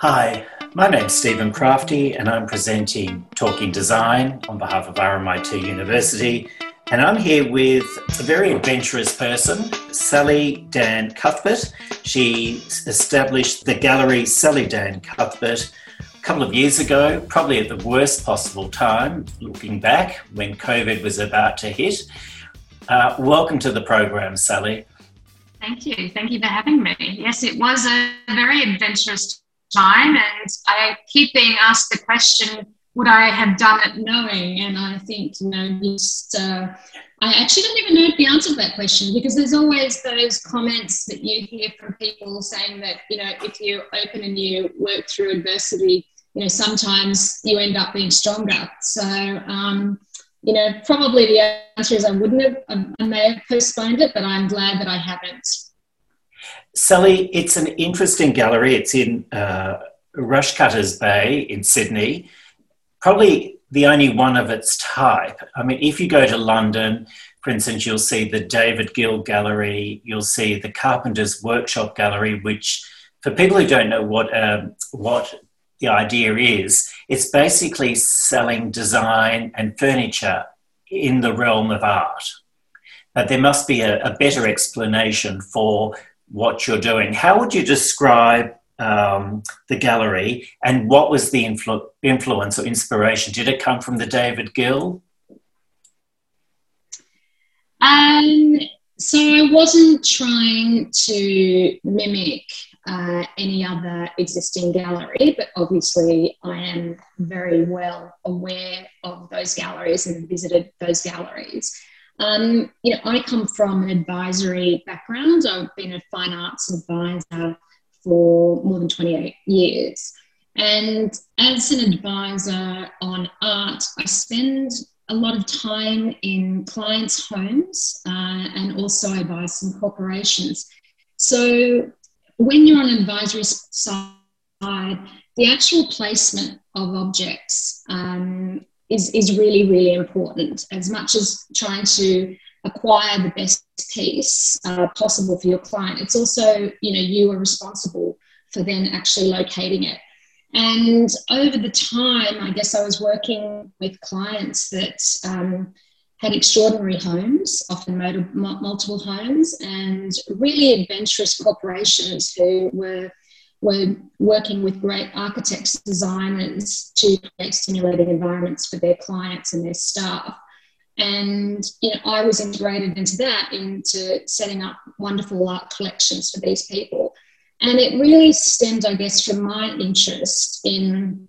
Hi, my name's Stephen Crafti, and I'm presenting Talking Design on behalf of RMIT University. And I'm here with a very adventurous person, Sally Dan Cuthbert. She established the gallery Sally Dan Cuthbert a couple of years ago, probably at the worst possible time, looking back when COVID was about to hit. Uh, welcome to the program, Sally. Thank you. Thank you for having me. Yes, it was a very adventurous time, and I keep being asked the question, would I have done it knowing? And I think, you know, just, uh, I actually don't even know the answer to that question because there's always those comments that you hear from people saying that, you know, if you open and you work through adversity, you know, sometimes you end up being stronger. So, um, you know, probably the answer is I wouldn't have, I may have postponed it, but I'm glad that I haven't. Sally, it's an interesting gallery. It's in uh, Rushcutters Bay in Sydney, probably the only one of its type. I mean, if you go to London, for instance, you'll see the David Gill Gallery, you'll see the Carpenter's Workshop Gallery, which, for people who don't know what um, what the idea is, it's basically selling design and furniture in the realm of art. But there must be a, a better explanation for what you're doing. How would you describe um, the gallery and what was the influ- influence or inspiration? Did it come from the David Gill? Um, so I wasn't trying to mimic uh, any other existing gallery, but obviously I am very well aware of those galleries and visited those galleries. Um, you know, I come from an advisory background. I've been a fine arts advisor for more than 28 years. And as an advisor on art, I spend a lot of time in clients' homes uh, and also advise some corporations. So when you're on an advisory side, the actual placement of objects um, is, is really, really important. As much as trying to acquire the best piece uh, possible for your client, it's also, you know, you are responsible for then actually locating it. And over the time, I guess I was working with clients that um, had extraordinary homes, often multiple homes, and really adventurous corporations who were were working with great architects, designers to create stimulating environments for their clients and their staff. And you know, I was integrated into that, into setting up wonderful art collections for these people. And it really stemmed, I guess, from my interest in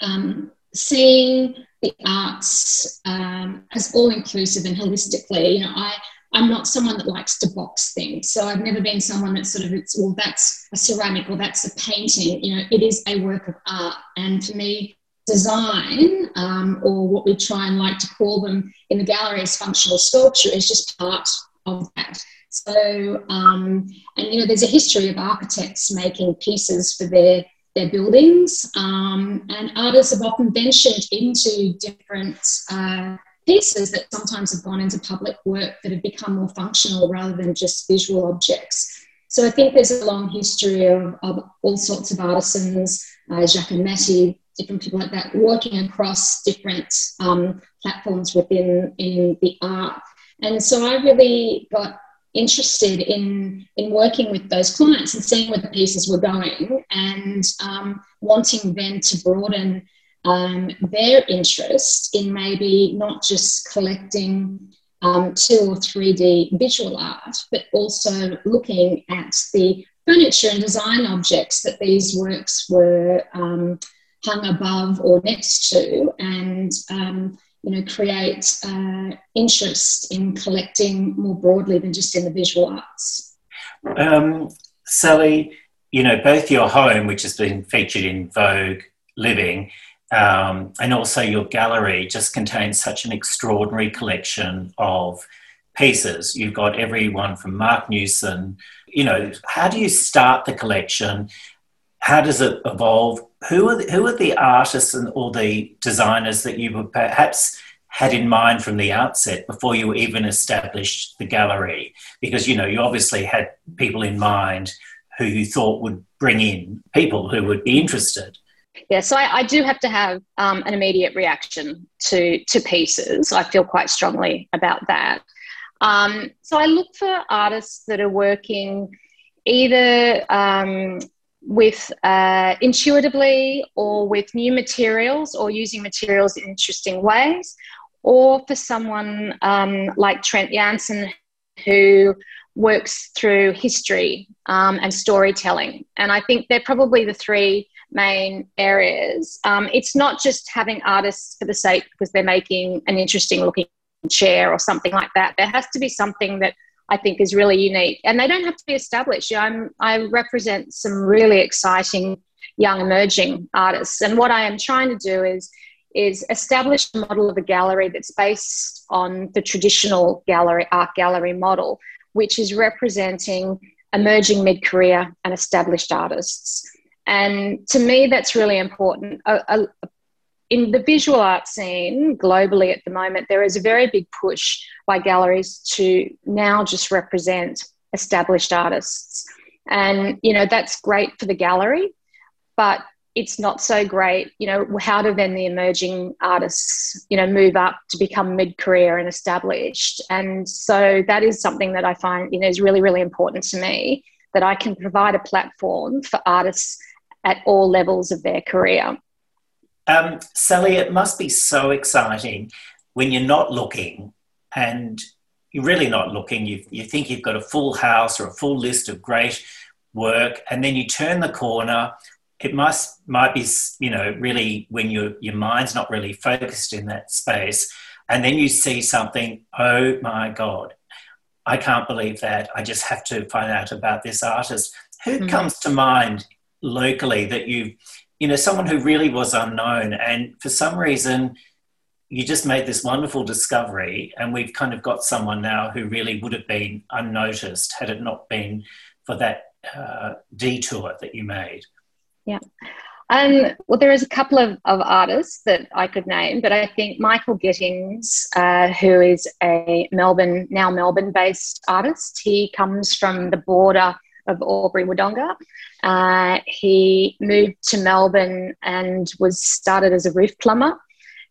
um, seeing the arts um, as all inclusive and holistically. You know, I I'm not someone that likes to box things. So I've never been someone that sort of it's well that's a ceramic or that's a painting. You know, it is a work of art, and for me, design um, or what we try and like to call them in the gallery as functional sculpture is just part of that. So, um, and you know, there's a history of architects making pieces for their their buildings, um, and artists have often ventured into different uh, pieces that sometimes have gone into public work that have become more functional rather than just visual objects. So I think there's a long history of, of all sorts of artisans, uh, Giacometti, different people like that, working across different um, platforms within in the art. And so I really got interested in in working with those clients and seeing where the pieces were going and um, wanting then to broaden um, their interest in maybe not just collecting um, two or 3D visual art, but also looking at the furniture and design objects that these works were um, hung above or next to, and um, you know create uh, interest in collecting more broadly than just in the visual arts. Um, Sally, you know both your home, which has been featured in Vogue Living, um, and also your gallery just contains such an extraordinary collection of pieces. You've got everyone from Marc Newson. You know, how do you start the collection? How does it evolve? Who are the, who are the artists and or the designers that you perhaps had in mind from the outset before you even established the gallery? Because you know you obviously had people in mind who you thought would bring in people who would be interested. Yeah, so I, I do have to have um, an immediate reaction to to pieces. I feel quite strongly about that. Um, so I look for artists that are working either um, with uh, intuitively or with new materials or using materials in interesting ways, or for someone um, like Trent Jansen who works through history um, and storytelling. And I think they're probably the three main areas. Um, it's not just having artists for the sake because they're making an interesting looking chair or something like that. There has to be something that I think is really unique, and they don't have to be established. I'm, I represent some really exciting young emerging artists, and what I am trying to do is is establish a model of a gallery that's based on the traditional gallery art gallery model, which is representing emerging mid-career and established artists. And to me, that's really important. A, a, in the visual art scene globally at the moment, there is a very big push by galleries to now just represent established artists. And, you know, that's great for the gallery, but it's not so great, you know, how do then the emerging artists, you know, move up to become mid-career and established? And so that is something that I find, you know, is really, really important to me that I can provide a platform for artists at all levels of their career. Um, Sally, it must be so exciting when you're not looking and you're really not looking. You, you think you've got a full house or a full list of great work, and then you turn the corner. It must might be you know really when your your mind's not really focused in that space, and then you see something. Oh my god, I can't believe that. I just have to find out about this artist. Who mm-hmm. comes to mind locally that you, you know, someone who really was unknown and for some reason you just made this wonderful discovery and we've kind of got someone now who really would have been unnoticed had it not been for that uh, detour that you made. Yeah. Um, well, there is a couple of, of artists that I could name, but I think Michael Gittings, uh, who is a Melbourne, now Melbourne based artist, he comes from the border of Albury Wodonga. Uh, he moved to Melbourne and was started as a roof plumber.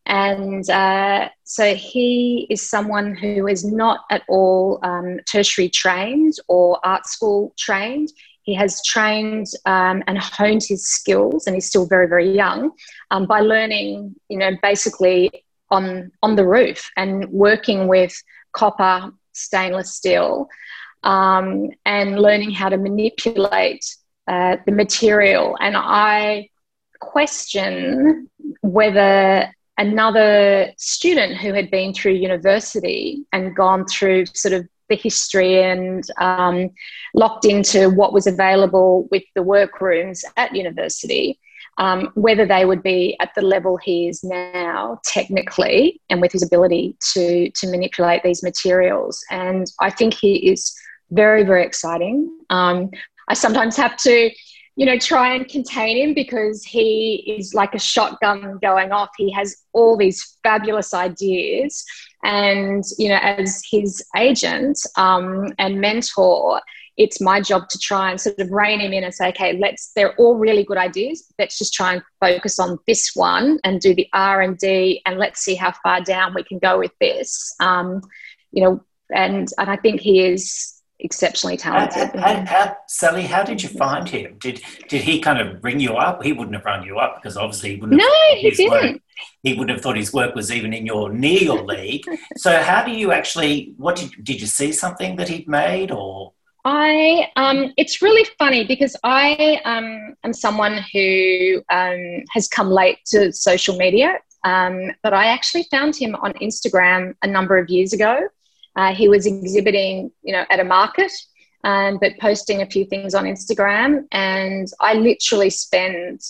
And uh, so he is someone who is not at all um, tertiary trained or art school trained. He has trained um, and honed his skills, and he's still very, very young, um, by learning, you know, basically on on the roof and working with copper, stainless steel, um, and learning how to manipulate uh, the material. And I question whether another student who had been through university and gone through sort of the history and um, locked into what was available with the workrooms at university, um, whether they would be at the level he is now technically and with his ability to, to manipulate these materials. And I think he is very, very exciting. Um, I sometimes have to, you know, try and contain him because he is like a shotgun going off. He has all these fabulous ideas. And, you know, as his agent um, and mentor, it's my job to try and sort of rein him in and say, okay, let's, they're all really good ideas. Let's just try and focus on this one and do the R&D and let's see how far down we can go with this. Um, you know, and, and I think he is exceptionally talented. And, how, Sally, how did you find him? Did did he kind of bring you up? He wouldn't have run you up because obviously he wouldn't. No, he didn't. Work, he wouldn't have thought his work was even in your near your league. so how do you actually? What did did you see something that he'd made or? I um, it's really funny because I um, am someone who um, has come late to social media, um, but I actually found him on Instagram a number of years ago. Uh, he was exhibiting, you know, at a market, um, but posting a few things on Instagram. And I literally spent,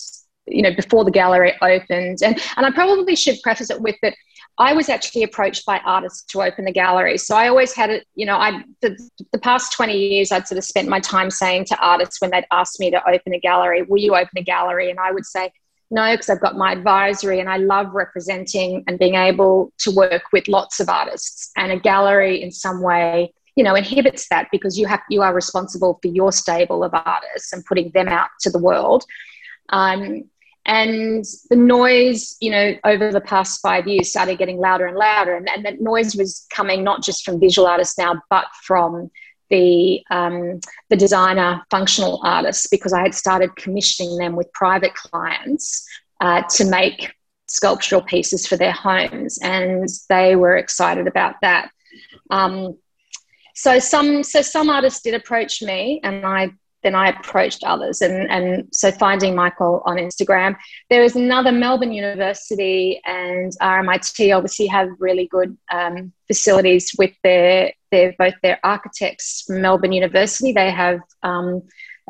you know, before the gallery opened, and and I probably should preface it with that. I was actually approached by artists to open the gallery. So I always had it, you know, I the, the past 20 years I'd sort of spent my time saying to artists when they'd asked me to open a gallery, will you open a gallery? And I would say, no, because I've got my advisory and I love representing and being able to work with lots of artists. And a gallery, in some way, you know inhibits that because you have you are responsible for your stable of artists and putting them out to the world um, and the noise you know over the past five years started getting louder and louder and, and that noise was coming not just from visual artists now but from the um, the designer functional artists because I had started commissioning them with private clients uh, to make sculptural pieces for their homes, and they were excited about that. Um, so some so some artists did approach me, and I then I approached others. And, and so finding Michael on Instagram. There is another Melbourne University and RMIT obviously have really good um, facilities with their, their both their architects from Melbourne University. They have um,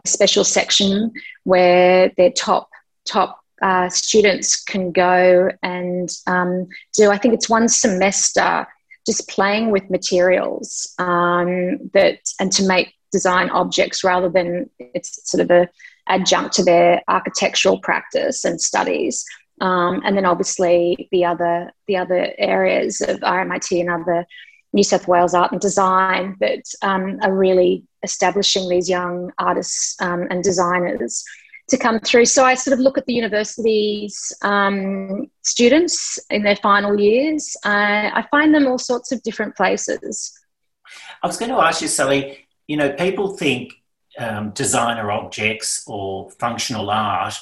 a special section where their top top uh, students can go and um, do. I think it's one semester just playing with materials um, that and to make design objects rather than it's sort of a adjunct to their architectural practice and studies. Um, and then obviously the other the other areas of RMIT and other New South Wales art and design that um, are really establishing these young artists um, and designers to come through. So I sort of look at the university's um, students in their final years. Uh, I find them all sorts of different places. I was going to ask you, Sally, you know, people think um, designer objects or functional art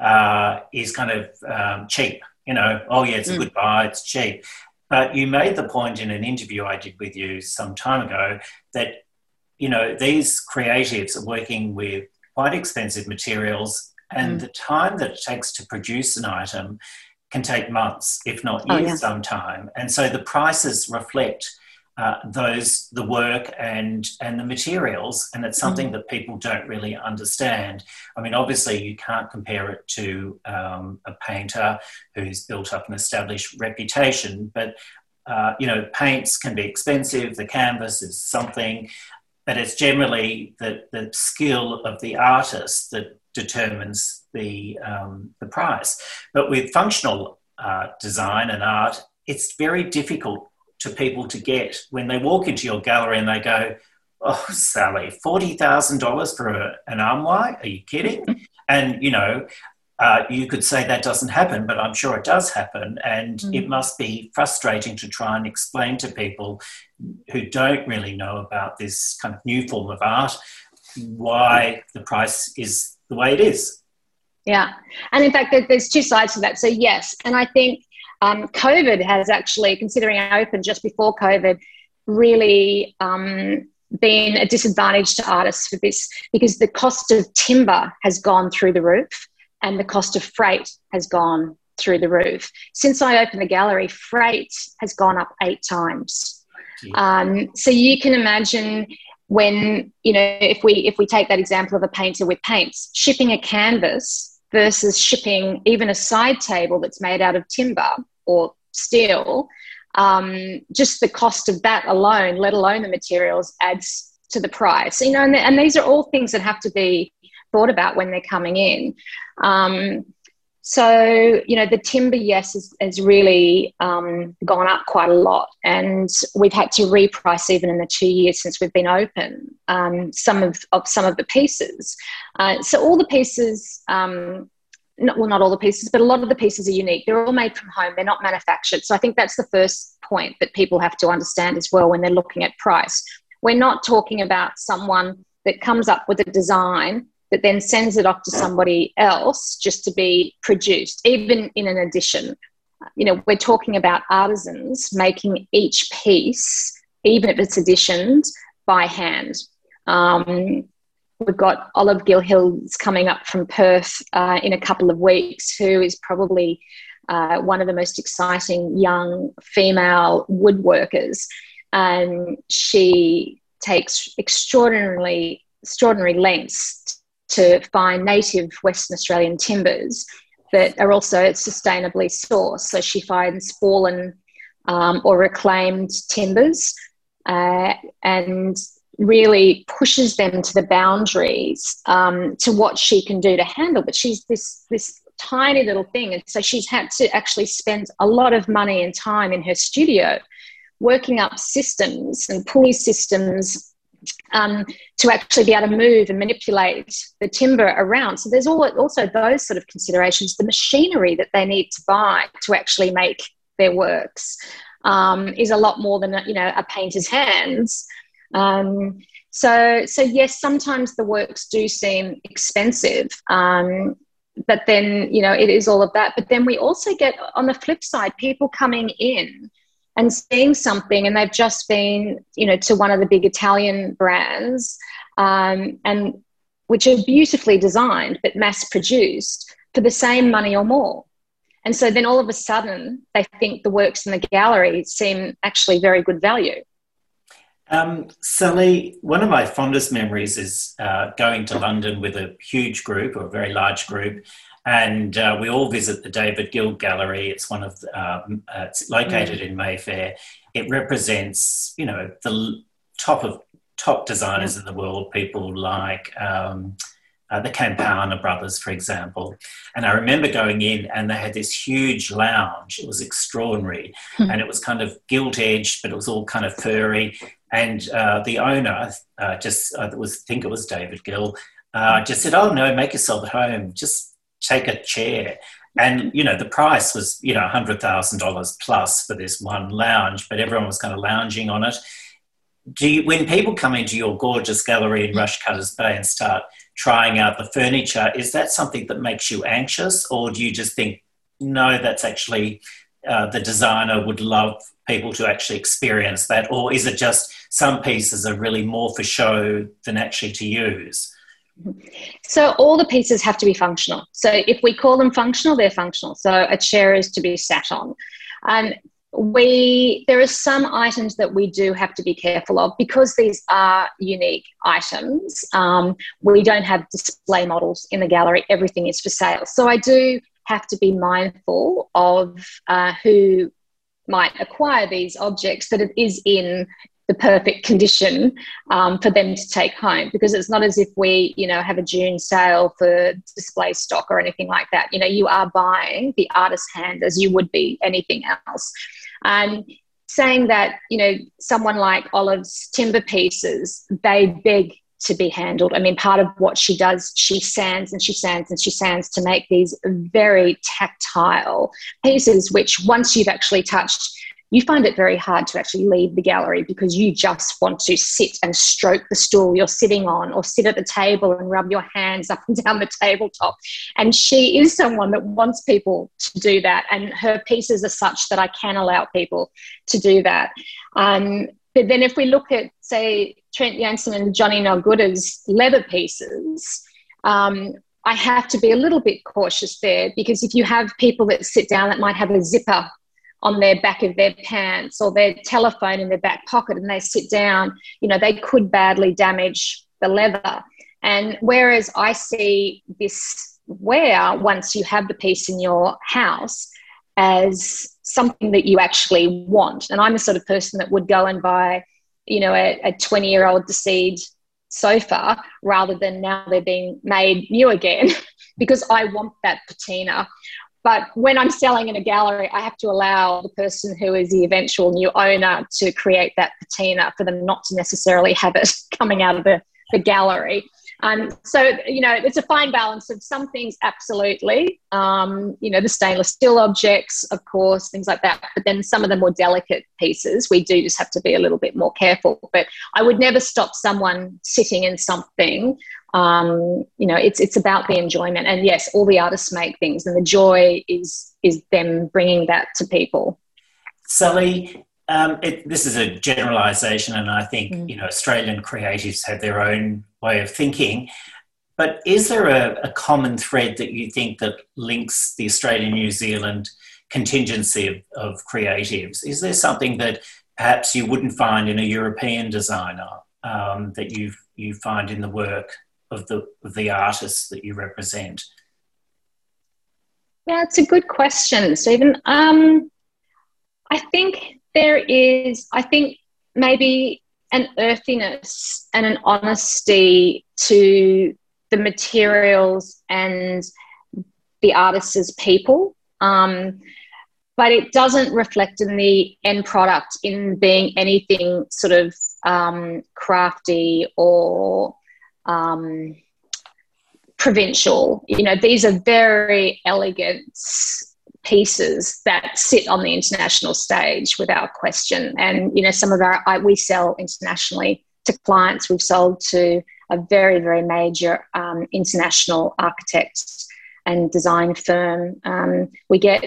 uh, is kind of um, cheap. You know, oh yeah, it's a mm. good buy, it's cheap. But you made the point in an interview I did with you some time ago that you know these creatives are working with quite expensive materials, and mm. the time that it takes to produce an item can take months, if not years, oh, yeah. sometime. And so the prices reflect uh, those the work and and the materials and it's something mm. that people don't really understand i mean obviously you can't compare it to um, a painter who's built up an established reputation but uh, you know paints can be expensive the canvas is something but it's generally the, the skill of the artist that determines the, um, the price but with functional uh, design and art it's very difficult to people to get when they walk into your gallery and they go, Oh, Sally, $40,000 for a, an armoire? Are you kidding? And, you know, uh, you could say that doesn't happen, but I'm sure it does happen. And mm. it must be frustrating to try and explain to people who don't really know about this kind of new form of art why the price is the way it is. Yeah. And in fact, there's two sides to that. So, yes. And I think um, COVID has actually, considering I opened just before COVID, really um, been a disadvantage to artists for this because the cost of timber has gone through the roof and the cost of freight has gone through the roof. Since I opened the gallery, freight has gone up eight times. Um, so you can imagine when you know if we if we take that example of a painter with paints, shipping a canvas versus shipping even a side table that's made out of timber or steel, um, just the cost of that alone, let alone the materials, adds to the price. You know, and, and these are all things that have to be thought about when they're coming in. Um, so, you know, the timber, yes, has, really um, gone up quite a lot. And we've had to reprice even in the two years since we've been open um, some of, of some of the pieces. Uh, so all the pieces, um, not, well, not all the pieces, but a lot of the pieces are unique. They're all made from home. They're not manufactured. So I think that's the first point that people have to understand as well when they're looking at price. We're not talking about someone that comes up with a design that then sends it off to somebody else just to be produced, even in an edition. You know, we're talking about artisans making each piece, even if it's editioned, by hand. Um, we've got Olive Gill-Hille coming up from Perth uh, in a couple of weeks, who is probably uh, one of the most exciting young female woodworkers. And she takes extraordinarily extraordinary lengths to find native Western Australian timbers that are also sustainably sourced. So she finds fallen um, or reclaimed timbers uh, and really pushes them to the boundaries um, to what she can do to handle. But she's this this tiny little thing, and so she's had to actually spend a lot of money and time in her studio working up systems and pulley systems um, to actually be able to move and manipulate the timber around. So there's also those sort of considerations, the machinery that they need to buy to actually make their works um, is a lot more than you know a painter's hands. Um, so so yes, sometimes the works do seem expensive. Um, but then you know it is all of that but then we also get on the flip side people coming in and seeing something and they've just been you know to one of the big italian brands um, and which are beautifully designed but mass produced for the same money or more. And so then all of a sudden they think the works in the gallery seem actually very good value. Um, Sally, one of my fondest memories is uh, going to London with a huge group or a very large group, and uh, we all visit the David Gill Gallery. It's one of the, um, uh, it's located mm. in Mayfair. It represents, you know, the top of top designers in the world. People like um, uh, the Campana brothers, for example. And I remember going in, and they had this huge lounge. It was extraordinary, mm. and it was kind of gilt edged, but it was all kind of furry. And uh, the owner, uh, just I was think it was David Gill, uh, just said, "Oh no, make yourself at home. Just take a chair." And you know the price was you know hundred thousand dollars plus for this one lounge, but everyone was kind of lounging on it. Do you, when people come into your gorgeous gallery in Rushcutters Bay and start trying out the furniture, is that something that makes you anxious, or do you just think, no, that's actually uh, the designer would love people to actually experience that, or is it just some pieces are really more for show than actually to use? So all the pieces have to be functional. So if we call them functional, they're functional. So a chair is to be sat on. Um, we there are some items that we do have to be careful of because these are unique items. Um, we don't have display models in the gallery. Everything is for sale. So I do have to be mindful of uh, who might acquire these objects that it is in the perfect condition um, for them to take home because it's not as if we you know have a june sale for display stock or anything like that you know you are buying the artist's hand as you would be anything else and saying that you know someone like olive's timber pieces they beg to be handled. I mean, part of what she does, she sands and she sands and she sands to make these very tactile pieces, which once you've actually touched, you find it very hard to actually leave the gallery because you just want to sit and stroke the stool you're sitting on or sit at the table and rub your hands up and down the tabletop. And she is someone that wants people to do that. And her pieces are such that I can allow people to do that. Um, but then if we look at, say, Trent Jansen and Johnny Nargoodah's leather pieces, um, I have to be a little bit cautious there because if you have people that sit down that might have a zipper on their back of their pants or their telephone in their back pocket and they sit down, you know, they could badly damage the leather. And whereas I see this wear once you have the piece in your house as something that you actually want. And I'm the sort of person that would go and buy, you know, a 20 year old De Sede sofa rather than now they're being made new again because I want that patina. But when I'm selling in a gallery, I have to allow the person who is the eventual new owner to create that patina for them not to necessarily have it coming out of the, the gallery. Um, so, you know, it's a fine balance of some things, absolutely. Um, you know, the stainless steel objects, of course, things like that. But then some of the more delicate pieces, we do just have to be a little bit more careful. But I would never stop someone sitting in something. Um, you know, it's it's about the enjoyment. And yes, all the artists make things, and the joy is is them bringing that to people. Sally, um, it, this is a generalisation, and I think mm. you know Australian creatives have their own way of thinking. But is there a, a common thread that you think that links the Australian New Zealand contingency of, of, creatives? Is there something that perhaps you wouldn't find in a European designer um, that you you find in the work of the of the artists that you represent? Yeah, it's a good question, Stephen. Um, I think there is, I think, maybe an earthiness and an honesty to the materials and the artists people. Um, but it doesn't reflect in the end product in being anything sort of um, crafty or um, provincial. You know, these are very elegant pieces that sit on the international stage without question. And you know, some of our I, we sell internationally to clients. We've sold to a very very major um, international architect and design firm. Um, we get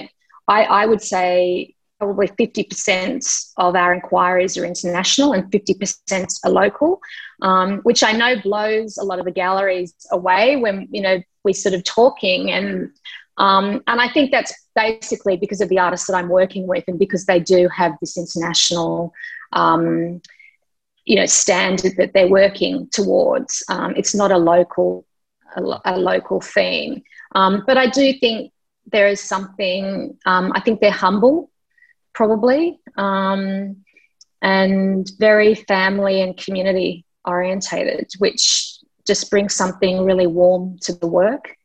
I, I would say probably 50% of our inquiries are international and 50% are local, um, which I know blows a lot of the galleries away when, you know, we're sort of talking. And, um, and I think that's basically because of the artists that I'm working with and because they do have this international, um, you know, standard that they're working towards. Um, it's not a local, a, a local theme. Um, but I do think there is something, um, I think they're humble, probably, um, and very family and community orientated, which just brings something really warm to the work.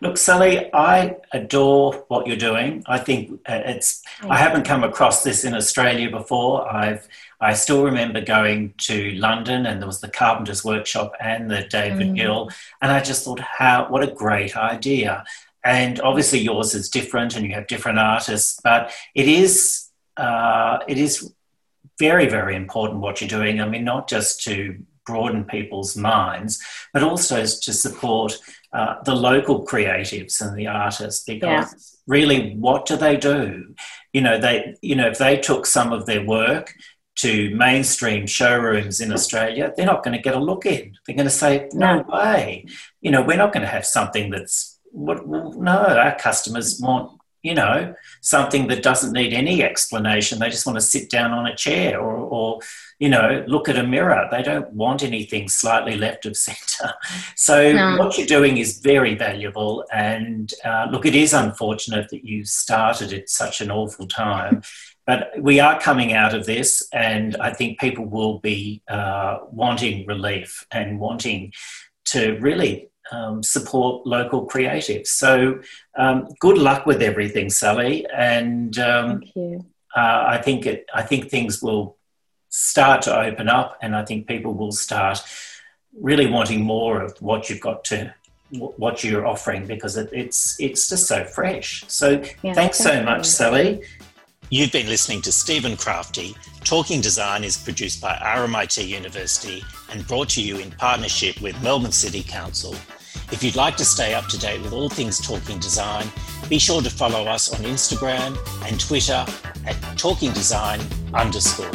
Look, Sally, I adore what you're doing. I think uh, it's. I haven't come across this in Australia before. I've. I still remember going to London, and there was the Carpenters Workshop and the David mm. Gill, and I just thought, how what a great idea! and obviously yours is different and you have different artists but it is uh, it is very very important what you're doing i mean not just to broaden people's minds but also to support uh, the local creatives and the artists because yeah. really what do they do you know they you know if they took some of their work to mainstream showrooms in Australia, they're not going to get a look in. They're going to say, no way. You know, we're not going to have something that's what, no, our customers want, you know, something that doesn't need any explanation. They just want to sit down on a chair or, or you know, look at a mirror. They don't want anything slightly left of centre. So no. what you're doing is very valuable. And uh, look, it is unfortunate that you started at such an awful time. But we are coming out of this, and I think people will be uh, wanting relief and wanting to really um, support local creatives. So um, good luck with everything, Sally. And um, uh, I think it, I think things will start to open up, and I think people will start really wanting more of what you've got to what you're offering because it, it's it's just so fresh. So yeah, thanks so much, Sally. You've been listening to Stephen Crafti. Talking Design is produced by RMIT University and brought to you in partnership with Melbourne City Council. If you'd like to stay up to date with all things Talking Design, be sure to follow us on Instagram and Twitter at Talking Design underscore.